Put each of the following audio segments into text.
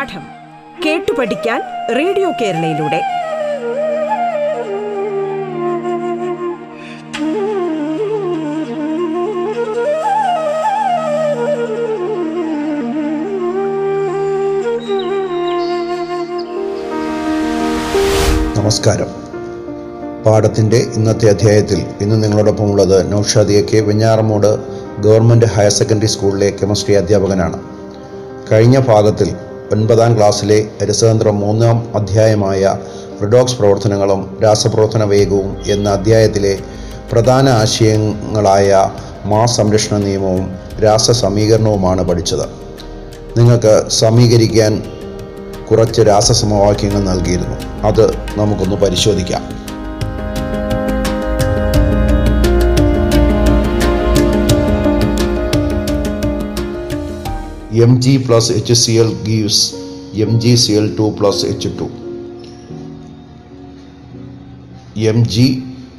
പാഠം കേട്ടു പഠിക്കാൻ റേഡിയോ കേരളയിലൂടെ. നമസ്കാരം. പാഠത്തിന്റെ ഇന്നത്തെ അധ്യായത്തിൽ ഇന്ന് നിങ്ങളോടൊപ്പം ഉള്ളത് Naushad A K Venjaramoodu government higher secondary സ്കൂളിലെ കെമിസ്ട്രി അധ്യാപകനാണ്. കഴിഞ്ഞ ഭാഗത്തിൽ ഒൻപതാം ക്ലാസ്സിലെ രസതന്ത്രം മൂന്നാം അധ്യായമായ റിഡോക്സ് പ്രവർത്തനങ്ങളും രാസപ്രവർത്തന വേഗവും എന്ന അധ്യായത്തിലെ പ്രധാന ആശയങ്ങളായ മാസ് സംരക്ഷണ നിയമവും രാസ സമീകരണവുമാണ് പഠിച്ചത്. നിങ്ങൾക്ക് സമീകരിക്കാൻ കുറച്ച് രാസസമവാക്യങ്ങൾ നൽകിയിരുന്നു. അത് നമുക്കൊന്ന് പരിശോധിക്കാം.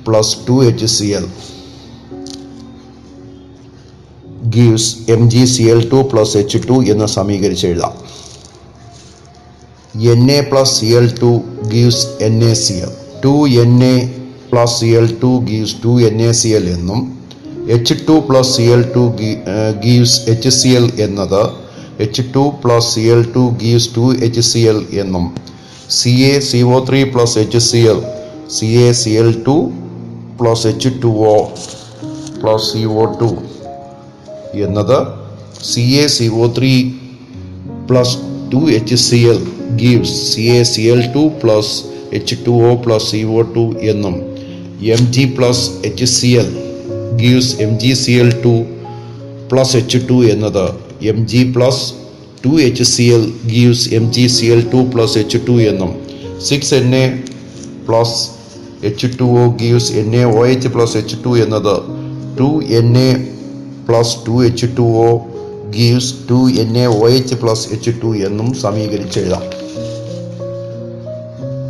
Plus two H C L gives M G C L two plus H two എന്ന് സമീകരിച്ച് എഴുതാം. N A plus C L two gives N A C L two N A plus C L two gives two N A C L എന്നും H two plus C L two gives H C L എന്നത് H two plus C L two gives two H C L എന്നും C A C O three plus H C L C A C L two plus H two O plus C O two എന്നത് C A C O three plus two H C L gives C A C L two plus H two O plus C O two എന്നും M G plus H C L gives M G C L two plus H two എന്നത് G plus two H C L gives M G C L two plus H two എന്നും. Six N A plus H two O gives N A O H plus H two എന്നത് two N A plus two H two O gives two N A O H plus H two എന്നും സമീകരിച്ചെഴുതാം.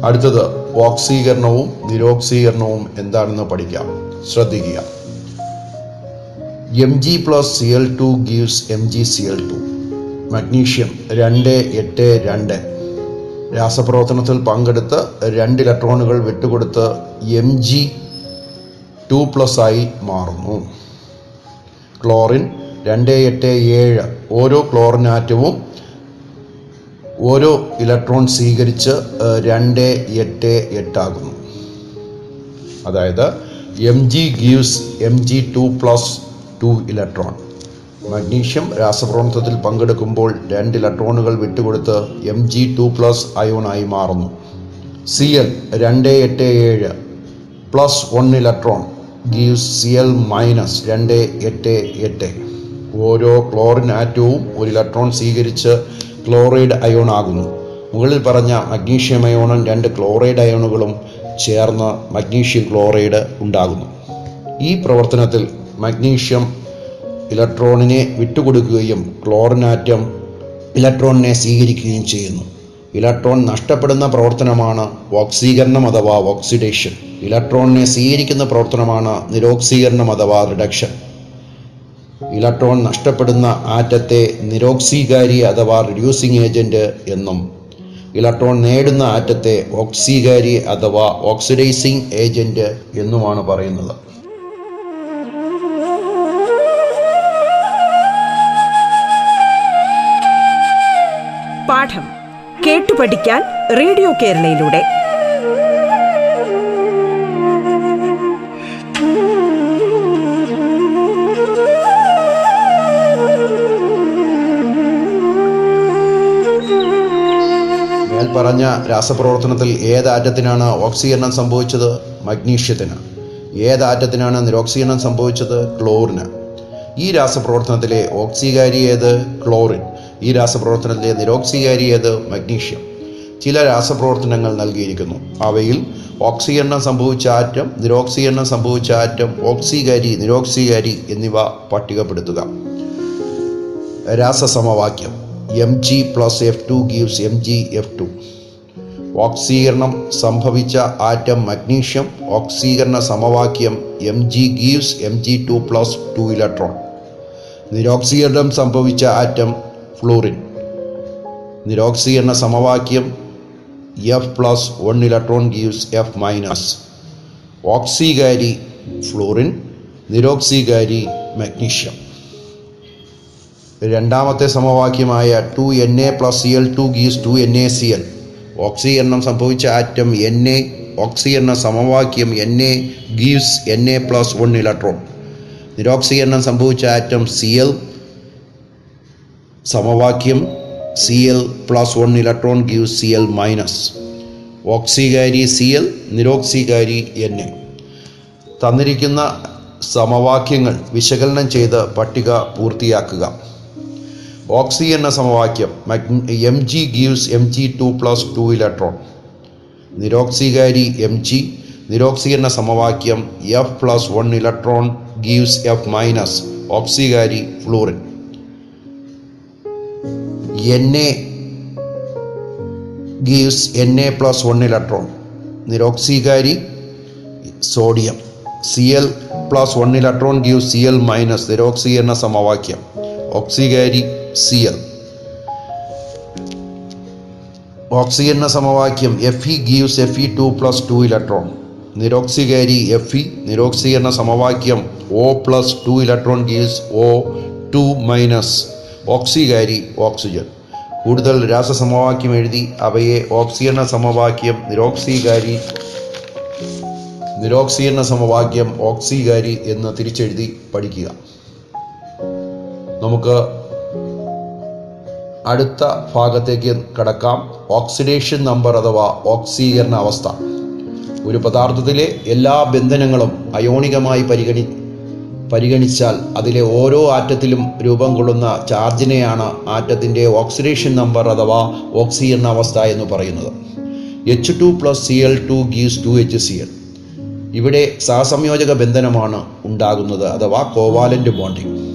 അടുത്തത് ഓക്സീകരണവും നിരോക്സീകരണവും എന്താണെന്ന് പഠിക്കാം. ശ്രദ്ധിക്കുക. M G plus C L two gives M G C L two magnesium രണ്ട് എട്ട് രണ്ട്. രാസപ്രവർത്തനത്തിൽ പങ്കെടുത്ത് രണ്ട് ഇലക്ട്രോണുകൾ വിട്ടുകൊടുത്ത് എം ജി ടു പ്ലസ് ആയി മാറുന്നു. ക്ലോറിൻ രണ്ട് എട്ട് ഏഴ്. ഓരോ ക്ലോറിൻ ആറ്റവും ഓരോ ഇലക്ട്രോൺ സ്വീകരിച്ച് രണ്ട് എട്ട് എട്ടാകുന്നു അതായത് M G gives M G two plus two electron. Magnesium രാസപ്രവർത്തനത്തിൽ പങ്കെടുക്കുമ്പോൾ രണ്ട് ഇലക്ട്രോണുകൾ വിട്ടുകൊടുത്ത് എം ജി ടു പ്ലസ് അയോണായി മാറുന്നു. സി എൽ രണ്ട് എട്ട് ഏഴ് plus one electron gives C L minus രണ്ട് എട്ട് എട്ട്. ഓരോ ക്ലോറിൻ ആറ്റവും ഒരു ഇലക്ട്രോൺ സ്വീകരിച്ച് ക്ലോറൈഡ് അയോൺ ആകുന്നു. മുകളിൽ പറഞ്ഞ മഗ്നീഷ്യം അയോണും രണ്ട് ക്ലോറൈഡ് അയോണുകളും ചേർന്ന് മഗ്നീഷ്യം ക്ലോറൈഡ് ഉണ്ടാകുന്നു. ഈ പ്രവർത്തനത്തിൽ മഗ്നീഷ്യം ഇലക്ട്രോണിനെ വിട്ടുകൊടുക്കുകയും ക്ലോറിൻ ആറ്റം ഇലക്ട്രോണിനെ സ്വീകരിക്കുകയും ചെയ്യുന്നു. ഇലക്ട്രോൺ നഷ്ടപ്പെടുന്ന പ്രവർത്തനമാണ് ഓക്സീകരണം അഥവാ ഓക്സിഡേഷൻ. ഇലക്ട്രോണിനെ സ്വീകരിക്കുന്ന പ്രവർത്തനമാണ് നിരോക്സീകരണം അഥവാ റിഡക്ഷൻ. ഇലക്ട്രോൺ നഷ്ടപ്പെടുന്ന ആറ്റത്തെ നിരോക്സീകാരി അഥവാ റിഡ്യൂസിംഗ് ഏജന്റ് എന്നും ഇലക്ട്രോൺ നേടുന്ന ആറ്റത്തെ ഓക്സീകാരി അഥവാ ഓക്സിഡൈസിംഗ് ഏജന്റ് എന്നുമാണ് പറയുന്നത്. പാഠം കേട്ടു പഠിക്കാൻ റേഡിയോ കേരളയിലൂടെ. പറഞ്ഞ രാസപ്രവർത്തനത്തിൽ ഏത് ആറ്റത്തിനാണ് ഓക്സീകരണം സംഭവിച്ചത്? മഗ്നീഷ്യത്തിന്. ഏത് ആറ്റത്തിനാണ് നിരോക്സീകരണം സംഭവിച്ചത്? ക്ലോറിന്. ഈ രാസപ്രവർത്തനത്തിലെ ഓക്സികാരി ഏത്? ക്ലോറിൻ. ഈ രാസപ്രവർത്തനത്തിലെ നിരോക്സികാരിയത് മഗ്നീഷ്യം. ചില രാസപ്രവർത്തനങ്ങൾ നൽകിയിരിക്കുന്നു. അവയിൽ ഓക്സീകരണം സംഭവിച്ച ആറ്റം നിരോക്സീകരണം സംഭവിച്ച ആറ്റം ഓക്സികാരി നിരോക്സികാരി എന്നിവ പട്ടികപ്പെടുത്തുക. രാസസമവാക്യം. M G plus F two gives M G F two ഓക്സീകരണം സംഭവിച്ച ആറ്റം മഗ്നീഷ്യം ഓക്സീകരണ സമവാക്യം M G gives M G two plus two electron നിരോക്സീകരണം സംഭവിച്ച ആറ്റം ഫ്ലൂറിൻ നിരോക്സി എന്ന സമവാക്യം F plus one electron gives F minus ഓക്സികാരി fluorine നിരോക്സികാരി magnesium രണ്ടാമത്തെ സമവാക്യമായ two N A plus C L two gives two N A C L ഓക്സീകരണം സംഭവിച്ച atom N A ഓക്സീകരണ സമവാക്യം N A gives N A plus one electron നിരോക്സീകരണം സംഭവിച്ച atom C L സമവാക്യം C L plus one electron give C L minus ഓക്സികാരി C L നിരോക്സികാരി N A തന്നിരിക്കുന്ന സമവാക്യങ്ങൾ വിശകലനം ചെയ്ത് പട്ടിക പൂർത്തിയാക്കുക. ഓക്സി എന്ന സമവാക്യം M G gives M G two plus two electron നിരോക്സികാരി M G നിരോക്സി എന്ന സമവാക്യം F plus one electron gives F minus ഓക്സികാരി fluorine N A gives N A plus one electron നിരോക്സികാരി sodium C L plus one electron give C L minus നിരോക്സി എന്ന സമവാക്യം. ഓക്സികാരി C L ഓക്സിജന സമവാക്യം. F E gives F E two plus two electron നിരോക്സികാരി F E നിരോക്സി എന്ന സമവാക്യം. O plus two electron gives O two minus ഓക്സികാരി oxygen. കൂടുതൽ രാസസമവാക്യം എഴുതി അവയെ ഓക്സിജന സമവാക്യം നിരോക്സീകാരി നിരോക്സീകരണ സമവാക്യം ഓക്സികാരി എന്ന് തിരിച്ചെഴുതി പഠിക്കുക. നമുക്ക് അടുത്ത ഭാഗത്തേക്ക് കടക്കാം. ഓക്സിഡേഷൻ നമ്പർ അഥവാ ഓക്സീകരണ അവസ്ഥ. ഒരു പദാർത്ഥത്തിലെ എല്ലാ ബന്ധനങ്ങളും അയോണികമായി പരിഗണി പരിഗണിച്ചാൽ അതിലെ ഓരോ ആറ്റത്തിലും രൂപം കൊള്ളുന്ന ചാർജിനെയാണ് ആറ്റത്തിന്റെ ഓക്സിഡേഷൻ നമ്പർ അഥവാ ഓക്സിജൻ അവസ്ഥ എന്ന് പറയുന്നത്. H two plus C L two gives two H C L ഇവിടെ സഹസംയോജക ബന്ധനമാണ് ഉണ്ടാകുന്നത് അഥവാ കോവാലന്റ് ബോണ്ടിങ്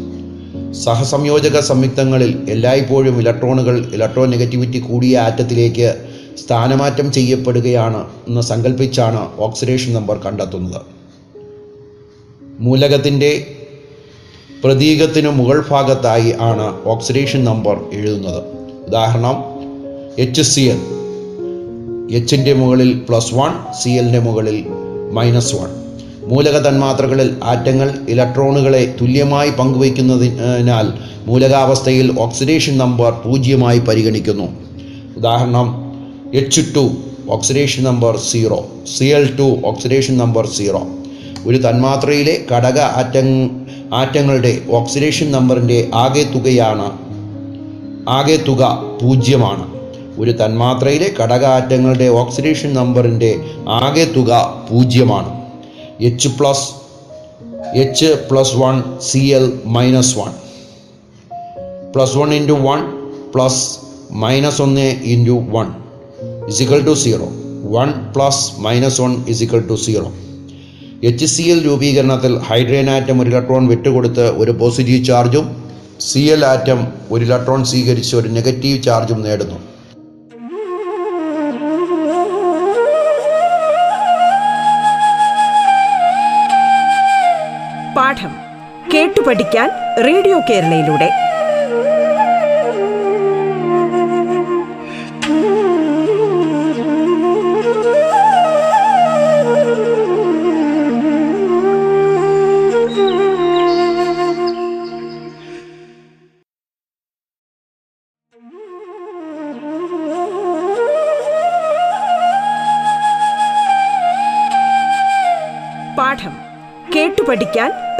സഹസംയോജക സംയുക്തങ്ങളിൽ എല്ലായ്പ്പോഴും ഇലക്ട്രോണുകൾ ഇലക്ട്രോൺ നെഗറ്റിവിറ്റി കൂടിയ ആറ്റത്തിലേക്ക് സ്ഥാനമാറ്റം ചെയ്യപ്പെടുകയാണ് എന്ന് സങ്കല്പിച്ചാണ് ഓക്സിഡേഷൻ നമ്പർ കണ്ടെത്തുന്നത്. മൂലകത്തിന്റെ പ്രതീകത്തിനു മുകൾ ഭാഗത്തായി ആണ് ഓക്സിഡേഷൻ നമ്പർ എഴുതുന്നത്. ഉദാഹരണം എച്ച് സി എൽ എച്ചിന്റെ മുകളിൽ പ്ലസ് വൺ സി എല്ലിന്റെ മുകളിൽ മൈനസ് വൺ മൂലക തന്മാത്രകളിൽ ആറ്റങ്ങൾ ഇലക്ട്രോണുകളെ തുല്യമായി പങ്കുവയ്ക്കുന്നതിനാൽ മൂലകാവസ്ഥയിൽ ഓക്സിഡേഷൻ നമ്പർ പൂജ്യമായി പരിഗണിക്കുന്നു. ഉദാഹരണം H two oxidation number zero C L two oxidation number zero ഒരു തന്മാത്രയിലെ ഘടക ആറ്റം ആറ്റങ്ങളുടെ ഓക്സിഡേഷൻ നമ്പറിന്റെ ആകെ തുകയാണ് ആകെ തുക പൂജ്യമാണ്. ഒരു തന്മാത്രയിലെ ഘടക ആറ്റങ്ങളുടെ ഓക്സിഡേഷൻ നമ്പറിന്റെ ആകെ തുക പൂജ്യമാണ്. H plus H plus one C L minus one plus one into one plus minus ഒന്ന് into one equal to zero one plus minus one equal to zero H C L രൂപീകരണത്തിൽ hydrogen atom ഒരു electron വിട്ടുകൊടുത്ത് ഒരു positive ചാർജും C L atom ഒരു electron സ്വീകരിച്ച് ഒരു negative ചാർജും നേടുന്നു. പാഠം കേട്ടു പഠിക്കാൻ റേഡിയോ കേരളയിലൂടെ.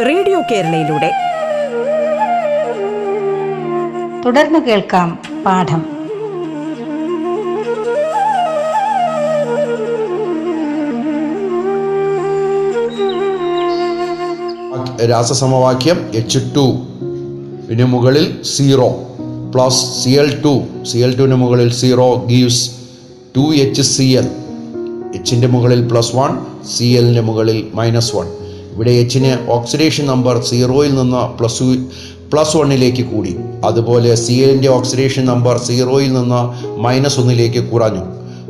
റേഡിയോ കേരളയിലൂടെ. തുടർന്ന് കേൾക്കാം പാഠം. രാസസമവാക്യം എച്ച് ടു ഇതിന് മുകളിൽ zero plus C L two C L ടുവിന് മുകളിൽ zero gives two H C L എച്ചിന്റെ മുകളിൽ പ്ലസ് വൺ സി എല്ലിന്റെ മുകളിൽ മൈനസ് വൺ ഇവിടെ എച്ചിന് ഓക്സിഡേഷൻ നമ്പർ സീറോയിൽ നിന്ന് പ്ലസ് പ്ലസ് വണ്ണിലേക്ക് കൂടി. അതുപോലെ സി എല്ലിന്റെ ഓക്സിഡേഷൻ നമ്പർ സീറോയിൽ നിന്ന് മൈനസ് ഒന്നിലേക്ക് കുറഞ്ഞു.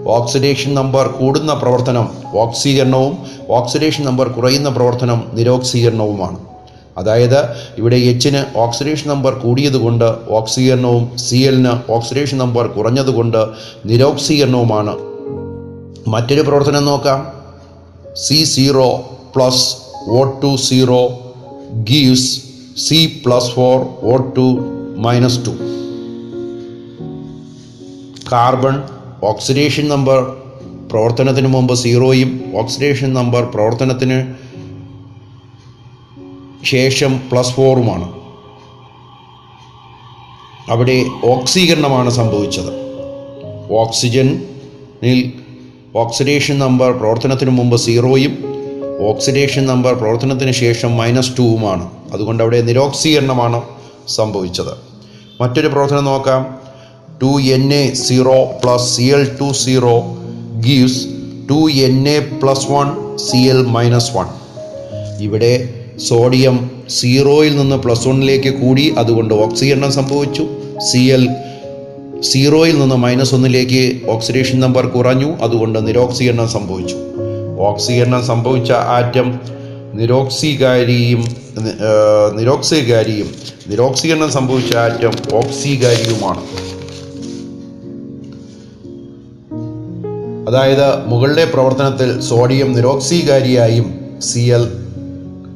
ഓക്സിഡേഷൻ നമ്പർ കൂടുന്ന പ്രവർത്തനം ഓക്സീകരണവും ഓക്സിഡേഷൻ നമ്പർ കുറയുന്ന പ്രവർത്തനം നിരോക്സീകരണവുമാണ്. അതായത് ഇവിടെ എച്ചിന് ഓക്സിഡേഷൻ നമ്പർ കൂടിയതുകൊണ്ട് ഓക്സീകരണവും സി എല്ലിന് ഓക്സിഡേഷൻ നമ്പർ കുറഞ്ഞതുകൊണ്ട് നിരോക്സീകരണവുമാണ്. മറ്റൊരു പ്രവർത്തനം നോക്കാം. C zero plus O two zero gives C plus four O two minus two carbon oxidation number പ്രവർത്തനത്തിന് മുമ്പ് സീറോയും ഓക്സിഡേഷൻ നമ്പർ പ്രവർത്തനത്തിന് ശേഷം പ്ലസ് ഫോറുമാണ് അവിടെ ഓക്സീകരണമാണ് സംഭവിച്ചത്. ഓക്സിജനിൽ ഓക്സിഡേഷൻ നമ്പർ പ്രവർത്തനത്തിന് മുമ്പ് സീറോയും ഓക്സിഡേഷൻ നമ്പർ പ്രവർത്തനത്തിന് ശേഷം മൈനസ് ടുവുമാണ്. അതുകൊണ്ട് അവിടെ നിരോക്സീകരണമാണ് സംഭവിച്ചത്. മറ്റൊരു പ്രവർത്തനം നോക്കാം. Two N A zero plus C L two zero gives two N A plus one C L minus one ഇവിടെ സോഡിയം സീറോയിൽ നിന്ന് പ്ലസ് വണ്ണിലേക്ക് കൂടി. അതുകൊണ്ട് ഓക്സിജനം സംഭവിച്ചു. സി എൽ സീറോയിൽ നിന്ന് മൈനസ് ഒന്നിലേക്ക് ഓക്സിഡേഷൻ നമ്പർ കുറഞ്ഞു. അതുകൊണ്ട് നിരോക്സീകരണം സംഭവിച്ചു. ഓക്സീകരണം സംഭവിച്ച ആറ്റം നിരോക്സികാരിയും നിരോക്സികാരിയും നിരോക്സീകരണം സംഭവിച്ച ആറ്റം ഓക്സികാരിയുമാണ്. അതായത് മുകളിലെ പ്രവർത്തനത്തിൽ സോഡിയം നിരോക്സികാരിയായും സി എൽ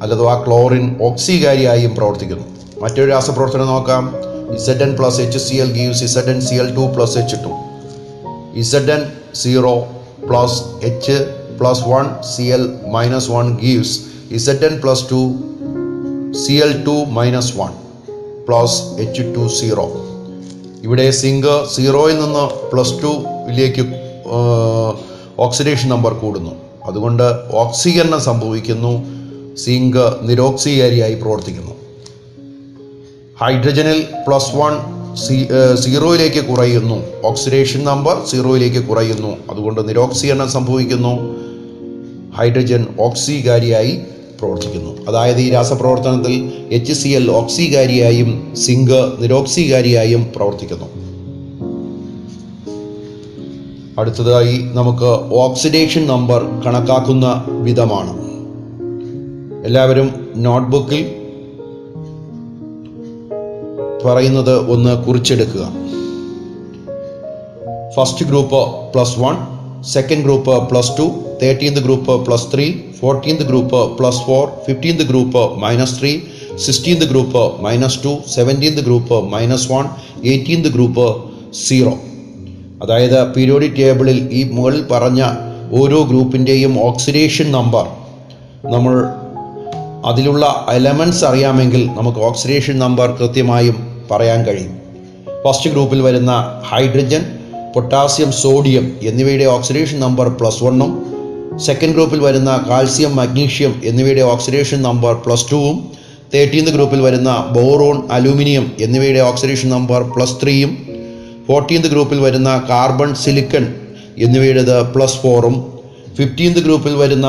അഥവാ ക്ലോറിൻ ഓക്സികാരിയായും പ്രവർത്തിക്കുന്നു. മറ്റൊരു രാസപ്രവർത്തനം നോക്കാം. Z plus H C L gives Z C L two plus H two Z zero plus H one gives Z N plus two C L two minus one plus H two zero ഇവിടെ zinc സീറോയിൽ നിന്ന് plus ടുവിലേക്ക് oxidation number കൂടുന്നു. അതുകൊണ്ട് ഓക്സീകരണം സംഭവിക്കുന്നു. Zinc നിരോക്സീകാരിയായി പ്രവർത്തിക്കുന്നു. ഹൈഡ്രജനിൽ plus one സീറോയിലേക്ക് കുറയുന്നു. Oxidation number സീറോയിലേക്ക് കുറയുന്നു. അതുകൊണ്ട് നിരോക്സീകരണം സംഭവിക്കുന്നു. ഹൈഡ്രജൻ ഓക്സികാരിയായി പ്രവർത്തിക്കുന്നു. അതായത് ഈ രാസപ്രവർത്തനത്തിൽ എച്ച് സി എൽ ഓക്സികാരിയായും സിങ്ക് നിരോക്സികാരിയായും പ്രവർത്തിക്കുന്നു. അടുത്തതായി നമുക്ക് ഓക്സിഡേഷൻ നമ്പർ കണക്കാക്കുന്ന വിധമാണ്. എല്ലാവരും നോട്ട്ബുക്കിൽ പറയുന്നത് ഒന്ന് കുറിച്ചെടുക്കുക. First group plus one. Second group plus two thirteenth group plus three fourteenth group plus four fifteenth group minus three sixteenth group minus two seventeenth group minus one eighteenth group zero അതായത് periodic ടേബിളിൽ ഈ മുകളിൽ പറഞ്ഞ ഓരോ ഗ്രൂപ്പിന്റെയും oxidation number നമ്മൾ അതിലുള്ള elements അറിയാമെങ്കിൽ നമുക്ക് ഓക്സിഡേഷൻ നമ്പർ കൃത്യമായും പറയാൻ കഴിയും. ഫസ്റ്റ് ഗ്രൂപ്പിൽ വരുന്ന ഹൈഡ്രജൻ പൊട്ടാസ്യം സോഡിയം എന്നിവയുടെ ഓക്സിഡേഷൻ നമ്പർ പ്ലസ് വണ്ണും സെക്കൻഡ് ഗ്രൂപ്പിൽ വരുന്ന കാൽസ്യം മഗ്നീഷ്യം എന്നിവയുടെ ഓക്സിഡേഷൻ നമ്പർ പ്ലസ് ടുവും തേർട്ടീൻത് ഗ്രൂപ്പിൽ വരുന്ന ബോറോൺ അലൂമിനിയം എന്നിവയുടെ ഓക്സിഡേഷൻ നമ്പർ പ്ലസ് ത്രീയും ഫോർട്ടീൻത് ഗ്രൂപ്പിൽ വരുന്ന കാർബൺ സിലിക്കൺ എന്നിവയുടേത് പ്ലസ് ഫോറും ഫിഫ്റ്റീൻത് ഗ്രൂപ്പിൽ വരുന്ന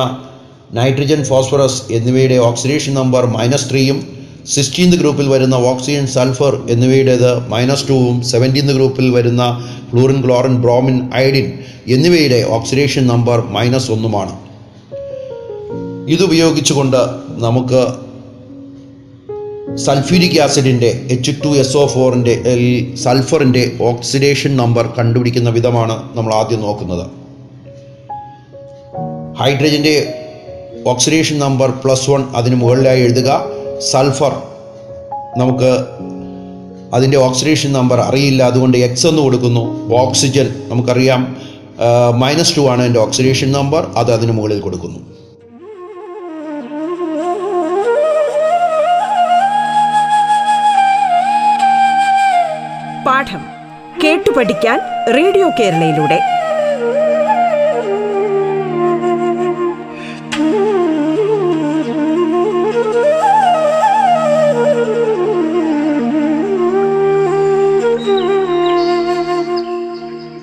നൈട്രജൻ ഫോസ്ഫറസ് എന്നിവയുടെ ഓക്സിഡേഷൻ നമ്പർ മൈനസ് ത്രീയും സിക്സ്റ്റീൻത് ഗ്രൂപ്പിൽ വരുന്ന ഓക്സിജൻ സൾഫർ എന്നിവയുടേത് മൈനസ് ടൂവും സെവന്റീൻത് ഗ്രൂപ്പിൽ വരുന്ന ഫ്ലൂറിൻ ക്ലോറിൻ ബ്രോമിൻ അയഡിൻ എന്നിവയുടെ ഓക്സിഡേഷൻ നമ്പർ മൈനസ് ഒന്നുമാണ്. ഇതുപയോഗിച്ചുകൊണ്ട് നമുക്ക് സൾഫ്യൂരിക് ആസിഡിന്റെ എച്ച് ടു എസ് ഒ ഫോറിന്റെ സൾഫറിന്റെ ഓക്സിഡേഷൻ നമ്പർ കണ്ടുപിടിക്കുന്ന വിധമാണ് നമ്മൾ ആദ്യം നോക്കുന്നത്. ഹൈഡ്രജന്റെ ഓക്സിഡേഷൻ നമ്പർ പ്ലസ് വൺ അതിന് മുകളിലായി എഴുതുക. സൾഫർ. നമുക്ക് അതിന്റെ ഓക്സിഡേഷൻ നമ്പർ അറിയില്ല. അതുകൊണ്ട് എക്സ് എന്ന് കൊടുക്കുന്നു. ഓക്സിജൻ നമുക്കറിയാം. മൈനസ് ടു ആണ് എന്റെ ഓക്സിഡേഷൻ നമ്പർ. അത് അതിന് മുകളിൽ കൊടുക്കുന്നു. പാഠം കേട്ടു പഠിക്കാൻ റേഡിയോ കേരളയിലൂടെ.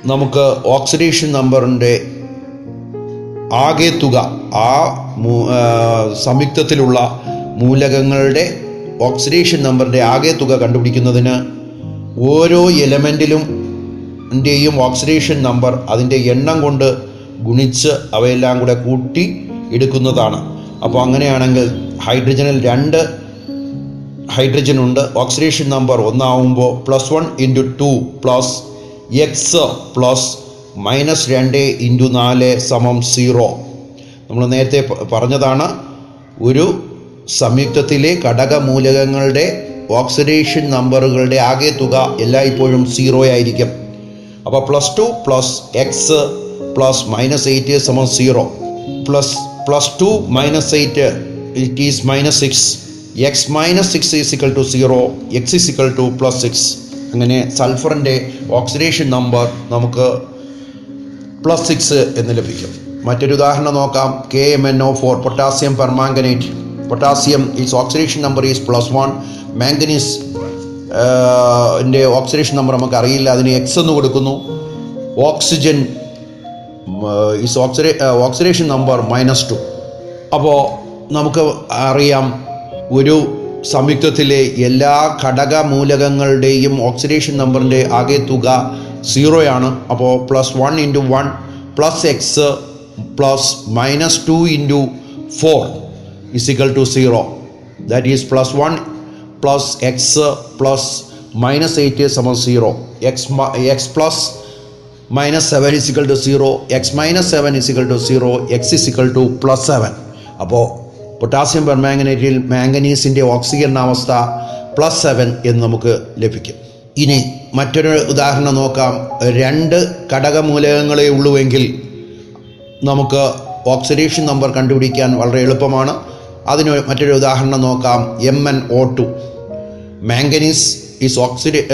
നമുക്ക് ഓക്സിഡേഷൻ നമ്പറിന്റെ ആകെ തുക ആ സംയുക്തത്തിലുള്ള മൂലകങ്ങളുടെ ഓക്സിഡേഷൻ നമ്പറിന്റെ ആകെ തുക കണ്ടുപിടിക്കുന്നതിന് ഓരോ എലമെന്റിലും ന്റെയും ഓക്സിഡേഷൻ നമ്പർ അതിന്റെ എണ്ണം കൊണ്ട് ഗുണിച്ച് അവയെല്ലാം കൂടെ കൂട്ടി എടുക്കുന്നതാണ്. അപ്പോൾ അങ്ങനെയാണെങ്കിൽ ഹൈഡ്രജനിൽ രണ്ട് ഹൈഡ്രജൻ ഉണ്ട് oxidation number ഒന്നാവുമ്പോൾ plus one into two plus X plus minus രണ്ട് ഇന്റു നാല് സമം സീറോ നമ്മൾ നേരത്തെ പറഞ്ഞതാണ് ഒരു സംയുക്തത്തിലെ ഘടകമൂലകങ്ങളുടെ ഓക്സിഡേഷൻ നമ്പറുകളുടെ ആകെ തുക എല്ലായ്പ്പോഴും സീറോ ആയിരിക്കും. അപ്പോൾ plus two plus X plus minus eight സമം zero plus plus two minus eight it is minus six X minus six equal to zero X equal to plus six അങ്ങനെ സൾഫറിന്റെ ഓക്സിഡേഷൻ നമ്പർ നമുക്ക് plus six എന്ന് ലഭിക്കും. മറ്റൊരു ഉദാഹരണം നോക്കാം. K M N O four potassium permanganate potassium is oxidation number is plus one manganese ന്റെ oxidation number നമുക്ക് അറിയില്ല. അതിന് എക്സ് എന്ന് കൊടുക്കുന്നു. Oxygen is ഓക്സിഡേ oxidation number minus two അപ്പോൾ നമുക്ക് അറിയാം. ഒരു സംയുക്തത്തിലെ എല്ലാ ഘടക മൂലകങ്ങളുടെയും ഓക്സിഡേഷൻ നമ്പറിന്റെ ആകെ തുക സീറോയാണ് അപ്പോൾ plus one into one plus X plus minus two into four equal to zero that is plus one plus X plus minus eight സമം zero X X plus minus seven equal to zero X minus seven equal to zero X equal to plus seven അപ്പോൾ potassium പെർമാംഗനേറ്റിൽ മാംഗനീസിന്റെ oxygen അവസ്ഥ plus seven എന്ന് നമുക്ക് ലഭിക്കും. ഇനി മറ്റൊരു ഉദാഹരണം നോക്കാം. രണ്ട് ഘടകമൂലകങ്ങളെ ഉള്ളുവെങ്കിൽ നമുക്ക് ഓക്സിഡേഷൻ നമ്പർ കണ്ടുപിടിക്കാൻ വളരെ എളുപ്പമാണ്. അതിന് മറ്റൊരു ഉദാഹരണം നോക്കാം. M N O two. Manganese is ഓക്സിഡേ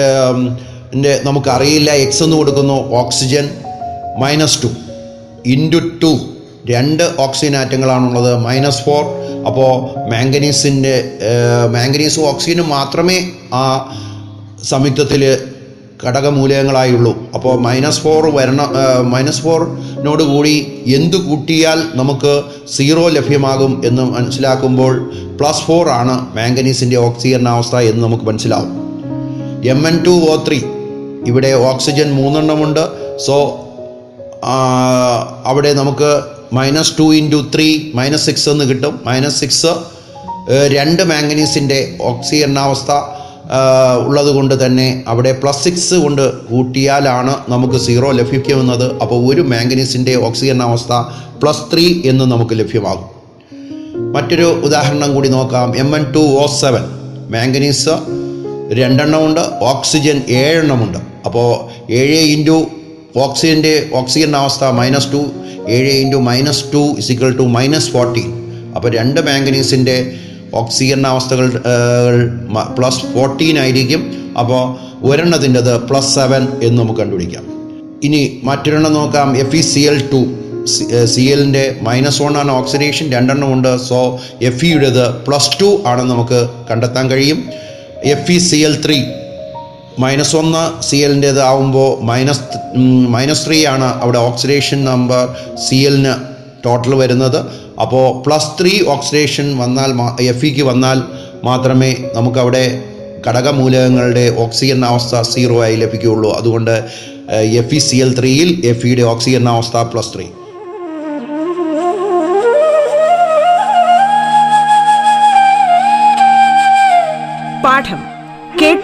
നമുക്കറിയില്ല. എക്സ് എന്ന് കൊടുക്കുന്നു. Oxygen minus two. Into two. രണ്ട് ഓക്സിജൻ ആറ്റങ്ങളാണുള്ളത് മൈനസ് ഫോർ. അപ്പോൾ മാംഗനീസിന്റെ മാംഗനീസും ഓക്സിജനും മാത്രമേ ആ സംയുക്തത്തിൽ ഘടകമൂലകങ്ങളായുള്ളൂ. അപ്പോൾ മൈനസ് ഫോർ വരണം മൈനസ് ഫോറിനോട് കൂടി എന്ത് കൂട്ടിയാൽ നമുക്ക് സീറോ ലഭ്യമാകും എന്ന് മനസ്സിലാക്കുമ്പോൾ പ്ലസ് ഫോർ ആണ് മാംഗനീസിന്റെ ഓക്സിജനാവസ്ഥ എന്ന് നമുക്ക് മനസ്സിലാവും. M N two O three. ഇവിടെ ഓക്സിജൻ മൂന്നെണ്ണമുണ്ട്. സോ അവിടെ നമുക്ക് minus two into three minus six എന്ന് കിട്ടും. മൈനസ് സിക്സ് രണ്ട് മാംഗനീസിന്റെ ഓക്സിജനാവസ്ഥ ഉള്ളത് കൊണ്ട് തന്നെ അവിടെ പ്ലസ് സിക്സ് കൊണ്ട് കൂട്ടിയാലാണ് നമുക്ക് സീറോ ലഭിക്കുമെന്നത് അപ്പോൾ ഒരു മാംഗനീസിന്റെ ഓക്സിജനാവസ്ഥ പ്ലസ് ത്രീ എന്ന് നമുക്ക് ലഭ്യമാകും. മറ്റൊരു ഉദാഹരണം കൂടി നോക്കാം. M N two O seven. Manganese രണ്ടെണ്ണമുണ്ട് oxygen ഏഴെണ്ണമുണ്ട് അപ്പോൾ ഏഴ് ഇന്റു ഓക്സിജന്റെ ഓക്സിജൻ അവസ്ഥ മൈനസ് ടു ഏഴ് into minus two equal to minus fourteen അപ്പോൾ രണ്ട് മാംഗനീസിന്റെ ഓക്സിജൻ അവസ്ഥകൾ പ്ലസ് ഫോർട്ടീൻ ആയിരിക്കും. അപ്പോൾ ഒരെണ്ണത്തിന്റെത് പ്ലസ് സെവൻ എന്ന് നമുക്ക് കണ്ടുപിടിക്കാം. ഇനി മറ്റൊരെണ്ണം നോക്കാം. F E C L two C എല്ലിന്റെ മൈനസ് വൺ ആണ് ഓക്സിഡേഷൻ രണ്ടെണ്ണം ഉണ്ട്. സോ എഫ് ഇയുടേത് പ്ലസ് ടു ആണെന്ന് നമുക്ക് കണ്ടെത്താൻ കഴിയും. F E C L three minus ഒന്ന് സി എല്ലിന്റേത് ആവുമ്പോൾ മൈനസ് മൈനസ് ത്രീ ആണ് അവിടെ ഓക്സിഡേഷൻ നമ്പർ സി എല്ലിന് ടോട്ടൽ വരുന്നത്. അപ്പോൾ പ്ലസ് ത്രീ ഓക്സിഡേഷൻ വന്നാൽ എഫ് ഇക്ക് വന്നാൽ മാത്രമേ നമുക്കവിടെ ഘടകമൂലകങ്ങളുടെ ഓക്സിജൻ അവസ്ഥ സീറോ ആയി ലഭിക്കുകയുള്ളൂ. അതുകൊണ്ട് എഫ് ഇ സി എൽ ത്രീയിൽ എഫ് ഇയുടെ ഓക്സിജൻ അവസ്ഥ പ്ലസ് ത്രീ